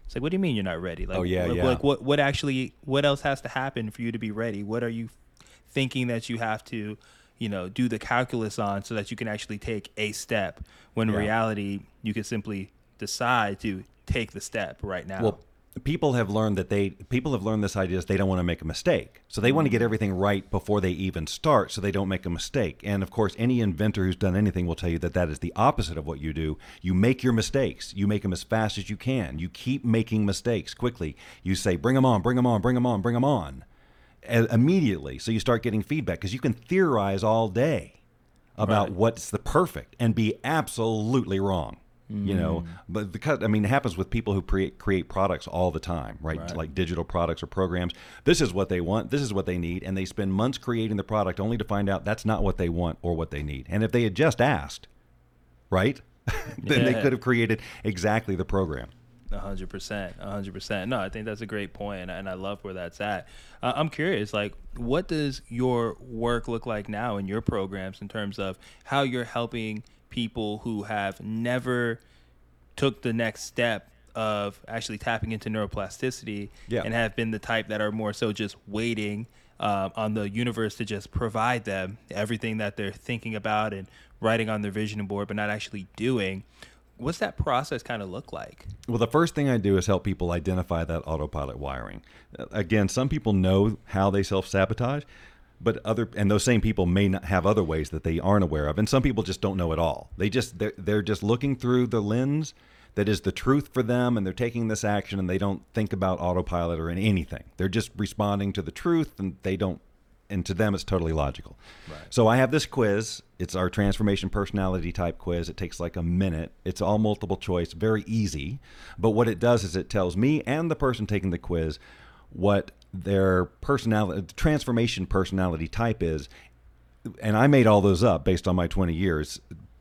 It's like what do you mean you're not ready? Like oh yeah, like, yeah. like what what actually what else has to happen for you to be ready? What are you thinking that you have to you know do the calculus on so that you can actually take a step? When in reality you can simply decide to take the step right now. Well, people have learned that they people have learned this idea is they don't want to make a mistake. So they want to get mm-hmm. everything right before they even start so they don't make a mistake. And of course, any inventor who's done anything will tell you that that is the opposite of what you do. You make your mistakes. You make them as fast as you can. You keep making mistakes quickly. You say, "Bring them on, bring them on, bring them on, bring them on." immediately. So you start getting feedback because you can theorize all day about right. what's the perfect and be absolutely wrong. Mm. You know, mm. but because I mean, it happens with people who create create products all the time, right? right? Like digital products or programs. This is what they want. This is what they need, and they spend months creating the product only to find out that's not what they want or what they need. And if they had just asked, right, [LAUGHS] then yeah. they could have created exactly the program. A hundred percent, a hundred percent. No, I think that's a great point, and I love where that's at. Uh, I'm curious, like, what does your work look like now in your programs in terms of how you're helping people who have never took the next step of actually tapping into neuroplasticity yeah. and have been the type that are more so just waiting um, on the universe to just provide them everything that they're thinking about and writing on their vision board, but not actually doing. What's that process kind of look like? Well, the first thing I do is help people identify that autopilot wiring. Again, some people know how they self sabotage, but other and those same people may not have other ways that they aren't aware of and some people just don't know at all. They just they're, they're just looking through the lens that is the truth for them and they're taking this action and they don't think about autopilot or anything. They're just responding to the truth and they don't and to them it's totally logical. Right. so i have this quiz. It's our transformation personality type quiz. It takes like a minute. It's all multiple choice very easy. But what it does is it tells me and the person taking the quiz what their personality transformation personality type is and I made all those up based on my 20 years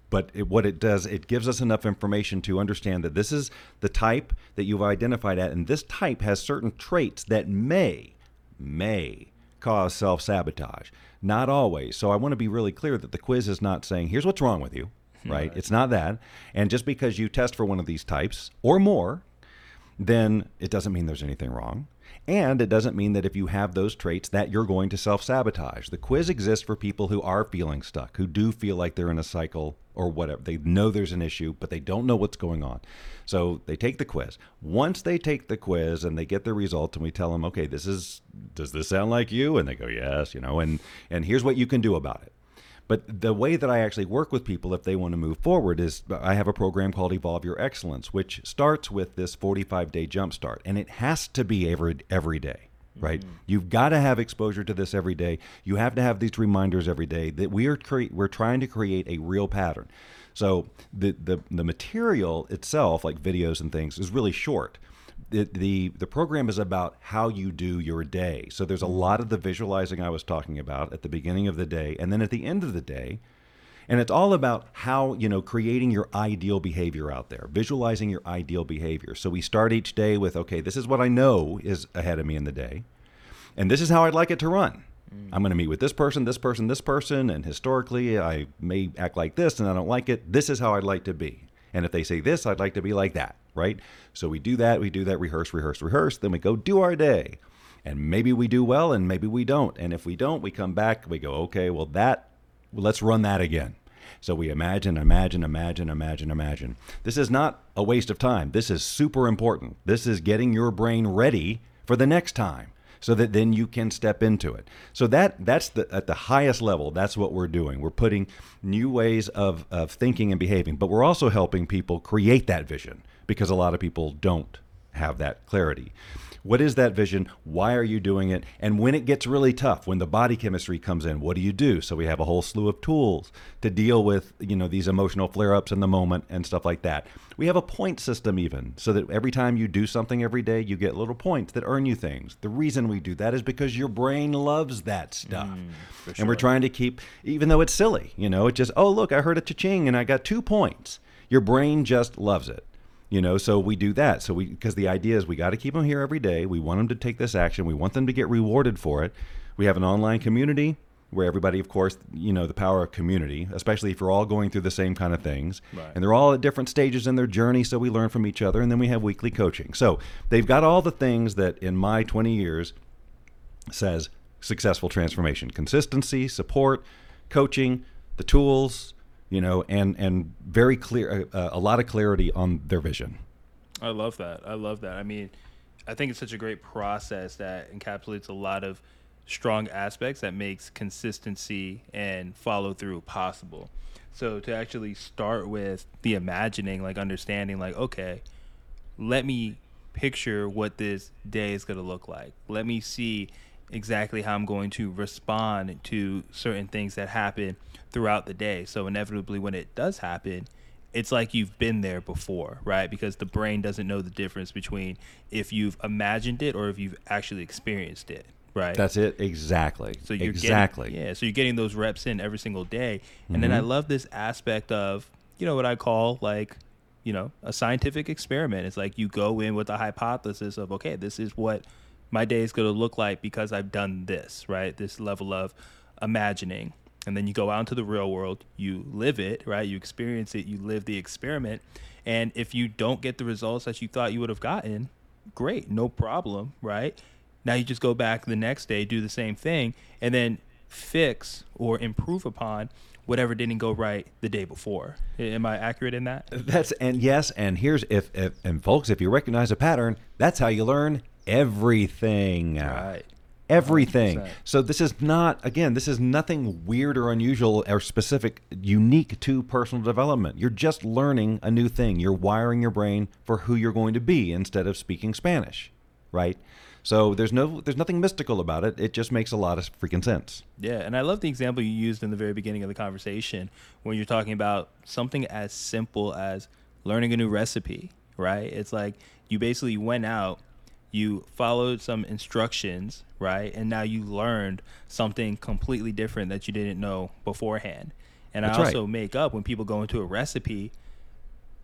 but it, what it does it gives us enough information to understand that this is the type that you've identified at and this type has certain traits that may may cause self-sabotage. Not always. So i want to be really clear that the quiz is not saying here's what's wrong with you [LAUGHS] right? It's not that. And just because you test for one of these types or more then it doesn't mean there's anything wrong and it doesn't mean that if you have those traits that you're going to self-sabotage. The quiz exists for people who are feeling stuck, who do feel like they're in a cycle or whatever. They know there's an issue, but they don't know what's going on. So they take the quiz. Once they take the quiz and they get the results and we tell them, "Okay, this is does this sound like you?" and they go, "Yes," you know, and and here's what you can do about it. But the way that I actually work with people if they want to move forward is I have a program called Evolve Your Excellence, which starts with this 45 day jumpstart, and it has to be every every day. Right, mm-hmm. you've got to have exposure to this every day. You have to have these reminders every day that we are cre- we're trying to create a real pattern. So the, the the material itself, like videos and things, is really short the, the the program is about how you do your day. So there's a lot of the visualizing I was talking about at the beginning of the day, and then at the end of the day, and it's all about how you know creating your ideal behavior out there, visualizing your ideal behavior. So we start each day with, okay, this is what I know is ahead of me in the day, and this is how I'd like it to run. Mm. I'm going to meet with this person, this person, this person, and historically I may act like this and I don't like it. This is how I'd like to be. And if they say this, I'd like to be like that, right? So we do that, we do that, rehearse, rehearse, rehearse, then we go do our day. And maybe we do well and maybe we don't. And if we don't, we come back, we go, okay, well, that, let's run that again. So we imagine, imagine, imagine, imagine, imagine. This is not a waste of time. This is super important. This is getting your brain ready for the next time so that then you can step into it. So that that's the at the highest level, that's what we're doing. We're putting new ways of, of thinking and behaving, but we're also helping people create that vision because a lot of people don't have that clarity. What is that vision? Why are you doing it? And when it gets really tough, when the body chemistry comes in, what do you do? So we have a whole slew of tools to deal with, you know, these emotional flare-ups in the moment and stuff like that. We have a point system even, so that every time you do something every day, you get little points that earn you things. The reason we do that is because your brain loves that stuff. Mm, sure. And we're trying to keep even though it's silly, you know, it just, oh, look, I heard a cha-ching and I got 2 points. Your brain just loves it you know so we do that. So we because the idea is we got to keep them here every day. We want them to take this action. We want them to get rewarded for it. We have an online community where everybody of course you know the power of community especially if you're all going through the same kind of things. Right. and they're all at different stages in their journey so we learn from each other and then we have weekly coaching. So they've got all the things that in my 20 years says successful transformation. Consistency support coaching the tools you know, and and very clear, uh, a lot of clarity on their vision. I love that. I love that. I mean, I think it's such a great process that encapsulates a lot of strong aspects that makes consistency and follow through possible. So to actually start with the imagining, like understanding, like okay, let me picture what this day is going to look like. Let me see exactly how I'm going to respond to certain things that happen throughout the day. So inevitably, when it does happen, it's like you've been there before, right? Because the brain doesn't know the difference between if you've imagined it or if you've actually experienced it, right? That's it, exactly. So you're exactly, getting, yeah. So you're getting those reps in every single day, and mm-hmm. then I mm-hmm. love this aspect of you know what I call like you know a scientific experiment. It's like you go in with a hypothesis of okay, this is what my day is going to look like because I've done this, right? This level of imagining. And then you go out into the real world, you live it, right? You experience it, you live the experiment. And if you don't get the results that you thought you would have gotten, great, no problem, right? Now you just go back the next day, do the same thing, and then fix or improve upon whatever didn't go right the day before. Am I accurate in that? That's and yes, and here's if, if and folks, if you recognize a pattern, that's how you learn everything. Right. Everything. 100%. So this is not again, this is nothing weird or unusual or specific unique to personal development. You're just learning a new thing. You're wiring your brain for who you're going to be instead of speaking Spanish, right? So there's no there's nothing mystical about it. It just makes a lot of freaking sense. Yeah, and I love the example you used in the very beginning of the conversation when you're talking about something as simple as learning a new recipe, right? It's like you basically went out you followed some instructions, right? And now you learned something completely different that you didn't know beforehand. And That's I also right. make up when people go into a recipe,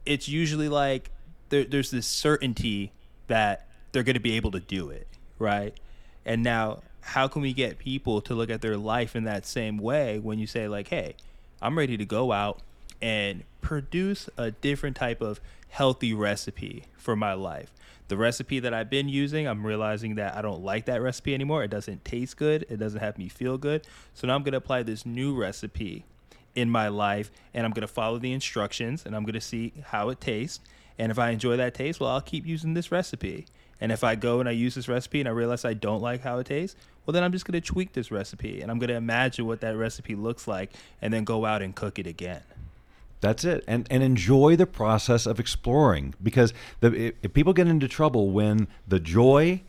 it's usually like there, there's this certainty that they're going to be able to do it, right? And now, how can we get people to look at their life in that same way when you say, like, hey, I'm ready to go out and produce a different type of healthy recipe for my life? The recipe that I've been using, I'm realizing that I don't like that recipe anymore. It doesn't taste good. It doesn't have me feel good. So now I'm going to apply this new recipe in my life and I'm going to follow the instructions and I'm going to see how it tastes. And if I enjoy that taste, well, I'll keep using this recipe. And if I go and I use this recipe and I realize I don't like how it tastes, well, then I'm just going to tweak this recipe and I'm going to imagine what that recipe looks like and then go out and cook it again. That's it, and and enjoy the process of exploring because the if people get into trouble when the joy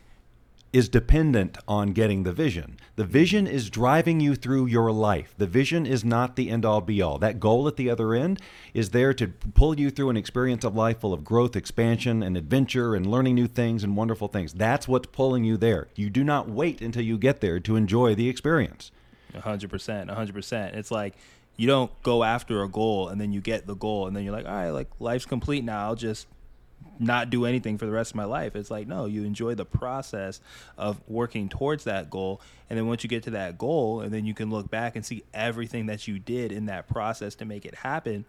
is dependent on getting the vision. The vision is driving you through your life. The vision is not the end all be all. That goal at the other end is there to pull you through an experience of life full of growth, expansion, and adventure and learning new things and wonderful things. That's what's pulling you there. You do not wait until you get there to enjoy the experience. 100%. 100%. It's like you don't go after a goal and then you get the goal and then you're like, all right, like life's complete now. I'll just not do anything for the rest of my life. It's like, no, you enjoy the process of working towards that goal. And then once you get to that goal, and then you can look back and see everything that you did in that process to make it happen.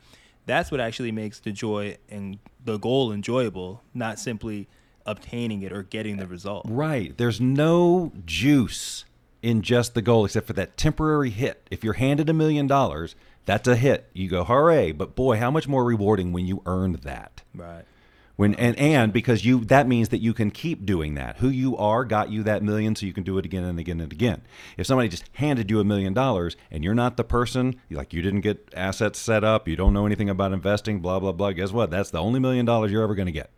That's what actually makes the joy and the goal enjoyable, not simply obtaining it or getting the result. Right. There's no juice in just the goal except for that temporary hit. If you're handed a million dollars, that's a hit. You go, hooray. But boy, how much more rewarding when you earned that. Right. When and and because you that means that you can keep doing that. Who you are got you that million, so you can do it again and again and again. If somebody just handed you a million dollars and you're not the person, like you didn't get assets set up, you don't know anything about investing, blah blah blah. Guess what? That's the only million dollars you're ever going to get,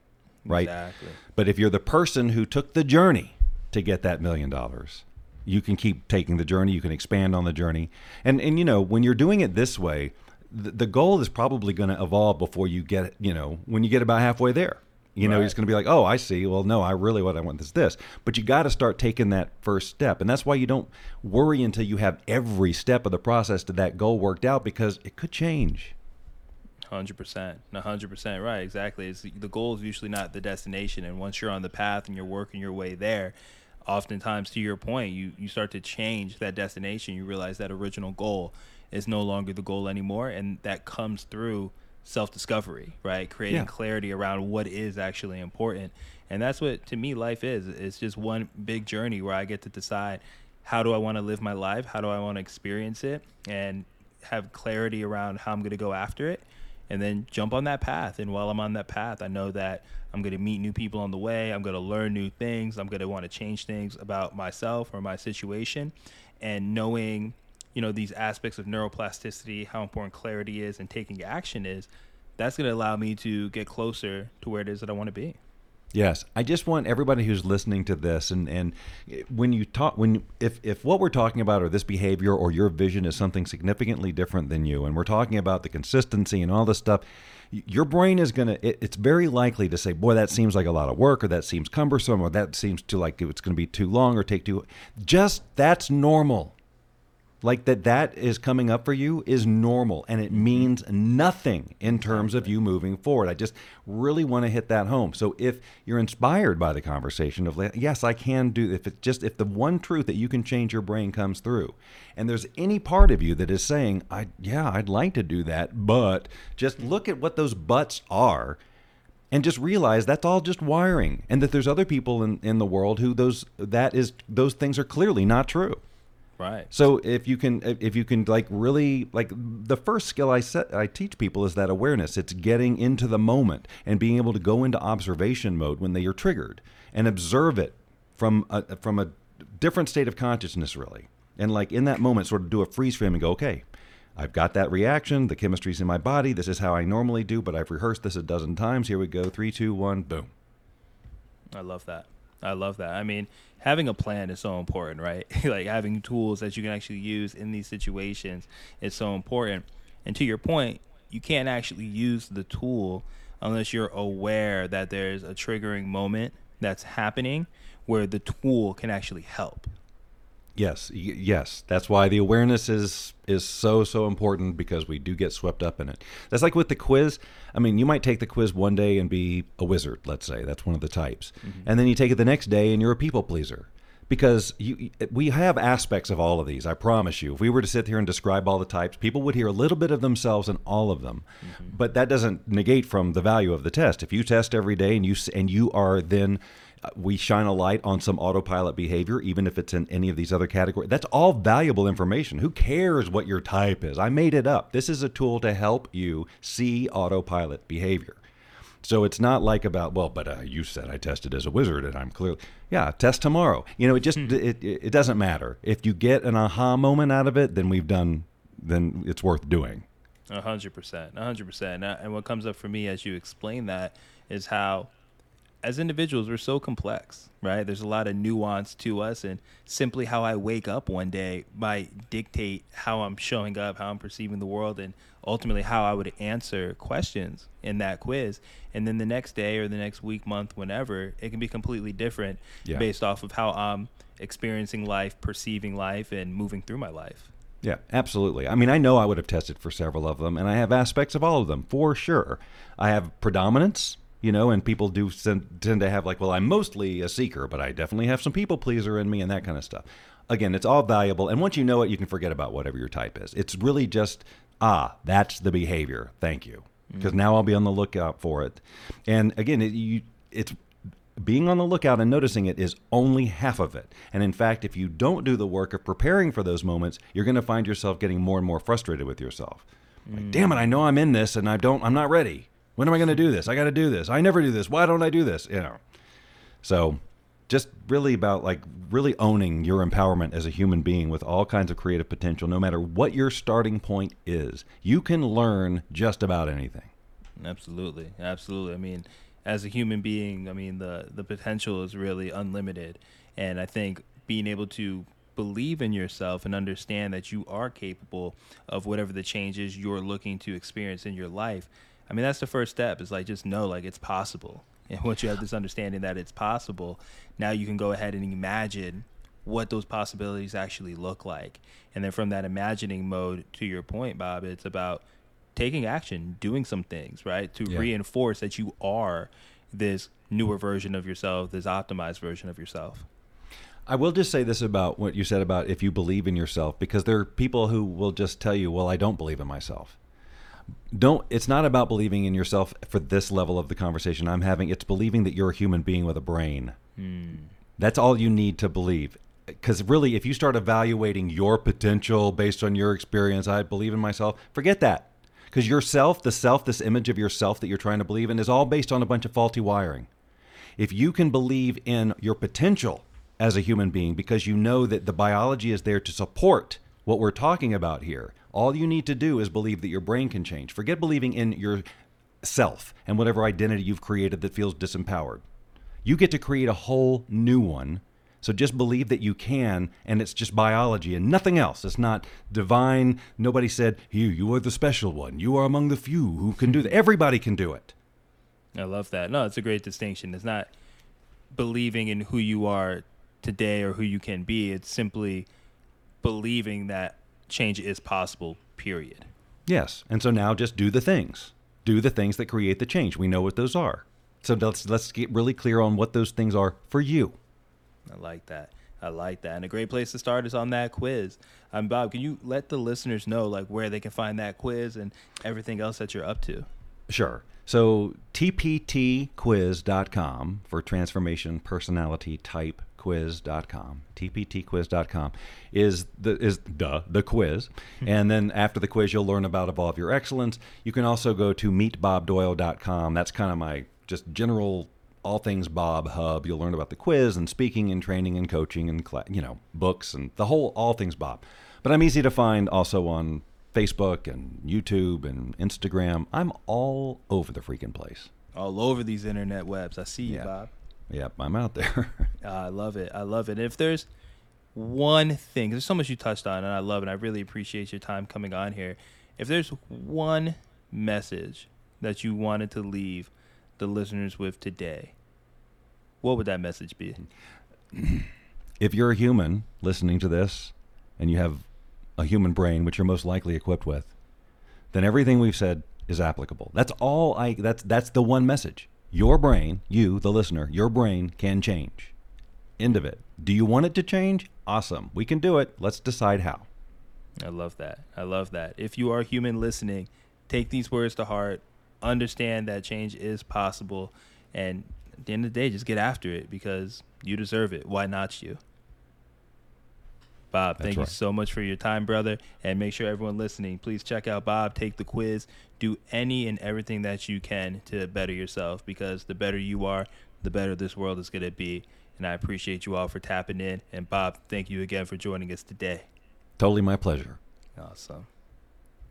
right? Exactly. But if you're the person who took the journey to get that million dollars, you can keep taking the journey. You can expand on the journey, and and you know when you're doing it this way the, the goal is probably going to evolve before you get you know when you get about halfway there you know Right. it's going to be like oh i see well no i really what i want is this but you got to start taking that first step and that's why you don't worry until you have every step of the process to that goal worked out because it could change Hundred percent, hundred percent, right? Exactly. It's the goal is usually not the destination, and once you're on the path and you're working your way there, oftentimes, to your point, you you start to change that destination. You realize that original goal is no longer the goal anymore, and that comes through self discovery, right? Creating Yeah. clarity around what is actually important, and that's what to me life is. It's just one big journey where I get to decide how do I want to live my life, how do I want to experience it, and have clarity around how I'm going to go after it and then jump on that path. And while I'm on that path, I know that I'm going to meet new people on the way. I'm going to learn new things. I'm going to want to change things about myself or my situation. And knowing, you know, these aspects of neuroplasticity, how important clarity is and taking action is, that's going to allow me to get closer to where it is that I want to be. Yes, I just want everybody who's listening to this, and and when you talk, when if if what we're talking about or this behavior or your vision is something significantly different than you, and we're talking about the consistency and all this stuff, your brain is gonna. It, it's very likely to say, "Boy, that seems like a lot of work, or that seems cumbersome, or that seems too like it's going to be too long or take too." Just that's normal like that that is coming up for you is normal and it mm-hmm. means nothing in terms of you moving forward. I just really want to hit that home. So if you're inspired by the conversation of yes i can do if it's just if the one truth that you can change your brain comes through and there's any part of you that is saying i yeah i'd like to do that but just mm-hmm. look at what those buts are and just realize that's all just wiring and that there's other people in, in the world who those that is those things are clearly not true Right. so if you can, if you can, like really, like the first skill I set, I teach people is that awareness. It's getting into the moment and being able to go into observation mode when they are triggered and observe it from a, from a different state of consciousness, really. And like in that moment, sort of do a freeze frame and go, okay, I've got that reaction. The chemistry's in my body. This is how I normally do, but I've rehearsed this a dozen times. Here we go. Three, two, one, boom. I love that. I love that. I mean, having a plan is so important, right? [LAUGHS] like having tools that you can actually use in these situations is so important. And to your point, you can't actually use the tool unless you're aware that there's a triggering moment that's happening where the tool can actually help. Yes, y- yes. That's why the awareness is is so so important because we do get swept up in it. That's like with the quiz. I mean, you might take the quiz one day and be a wizard, let's say. That's one of the types. Mm-hmm. And then you take it the next day and you're a people pleaser. Because you, we have aspects of all of these. I promise you. If we were to sit here and describe all the types, people would hear a little bit of themselves in all of them. Mm-hmm. But that doesn't negate from the value of the test. If you test every day and you and you are then we shine a light on some autopilot behavior, even if it's in any of these other categories. That's all valuable information. Who cares what your type is? I made it up. This is a tool to help you see autopilot behavior. So it's not like about well, but uh, you said I tested as a wizard, and I'm clearly yeah. Test tomorrow. You know, it just it, it it doesn't matter if you get an aha moment out of it. Then we've done. Then it's worth doing. A hundred percent, a hundred percent. And- And what comes up for me as you explain that is how, as individuals, we're so complex, right? There's a lot of nuance to us, and simply how I wake up one day might dictate how I'm showing up, how I'm perceiving the world, and ultimately how I would answer questions in that quiz. And then the next day or the next week, month, whenever, it can be completely different Yeah. based off of how I'm experiencing life, perceiving life, and moving through my life. Yeah, absolutely. I mean, I know I would have tested for several of them, and I have aspects of all of them for sure. I have predominance, you know, and people do tend to have like, well, I'm mostly a seeker, but I definitely have some people pleaser in me and that kind of stuff. Again, it's all valuable, and once you know it, you can forget about whatever your type is. It's really just ah, that's the behavior. Thank you, because mm-hmm. now I'll be on the lookout for it. And again, it, you, it's being on the lookout and noticing it is only half of it. And in fact, if you don't do the work of preparing for those moments, you're going to find yourself getting more and more frustrated with yourself. Like, damn it, I know I'm in this and I don't I'm not ready. When am I going to do this? I got to do this. I never do this. Why don't I do this? You know. So, just really about like really owning your empowerment as a human being with all kinds of creative potential no matter what your starting point is. You can learn just about anything. Absolutely. Absolutely. I mean, as a human being, I mean, the the potential is really unlimited. And I think being able to believe in yourself and understand that you are capable of whatever the changes you're looking to experience in your life I mean, that's the first step. Is like just know like it's possible. And once you have this understanding that it's possible, now you can go ahead and imagine what those possibilities actually look like. And then from that imagining mode, to your point, Bob, it's about taking action, doing some things, right? To yeah. reinforce that you are this newer version of yourself, this optimized version of yourself. I will just say this about what you said about if you believe in yourself, because there are people who will just tell you, well, I don't believe in myself don't it's not about believing in yourself for this level of the conversation i'm having. It's believing that you're a human being with a brain. Hmm. that's all you need to believe. Because really if you start evaluating your potential based on your experience i believe in myself forget that. Because yourself the self this image of yourself that you're trying to believe in is all based on a bunch of faulty wiring. If you can believe in your potential as a human being because you know that the biology is there to support what we're talking about here all you need to do is believe that your brain can change. Forget believing in yourself and whatever identity you've created that feels disempowered. You get to create a whole new one. So just believe that you can, and it's just biology and nothing else. It's not divine. Nobody said, "You, you are the special one. You are among the few who can do that." Everybody can do it. I love that. No, it's a great distinction. It's not believing in who you are today or who you can be. It's simply believing that change is possible, period. Yes. And so now just do the things. Do the things that create the change. We know what those are. So let's let's get really clear on what those things are for you. I like that. I like that. And a great place to start is on that quiz. Um, Bob, can you let the listeners know like where they can find that quiz and everything else that you're up to? Sure. So tptquiz.com for transformation personality type tptquiz.com tptquiz.com is the is the the quiz. Hmm. and then after the quiz you'll learn about evolve your excellence. You can also go to meetbobdoyle.com that's kind of my just general all things bob hub. You'll learn about the quiz and speaking and training and coaching and you know books and the whole all things bob. But i'm easy to find also on facebook and youtube and instagram i'm all over the freaking place all over these internet webs i see you yeah. bob Yep, I'm out there. uh, [LAUGHS] I love it. I love it. If there's one thing, there's so much you touched on, and I love it. I really appreciate your time coming on here. If there's one message that you wanted to leave the listeners with today, what would that message be? [CLEARS THROAT] If you're a human listening to this and you have a human brain, which you're most likely equipped with, then everything we've said is applicable. That's all I that's that's the one message. Your brain, you, the listener, your brain can change. End of it. Do you want it to change? Awesome. We can do it. Let's decide how. I love that. I love that. If you are human listening, take these words to heart. Understand that change is possible. And at the end of the day, just get after it because you deserve it. Why not you? Bob, That's thank right. you so much for your time, brother. And make sure everyone listening, please check out Bob, take the quiz, do any and everything that you can to better yourself because the better you are, the better this world is going to be. And I appreciate you all for tapping in. And Bob, thank you again for joining us today. Totally my pleasure. Awesome.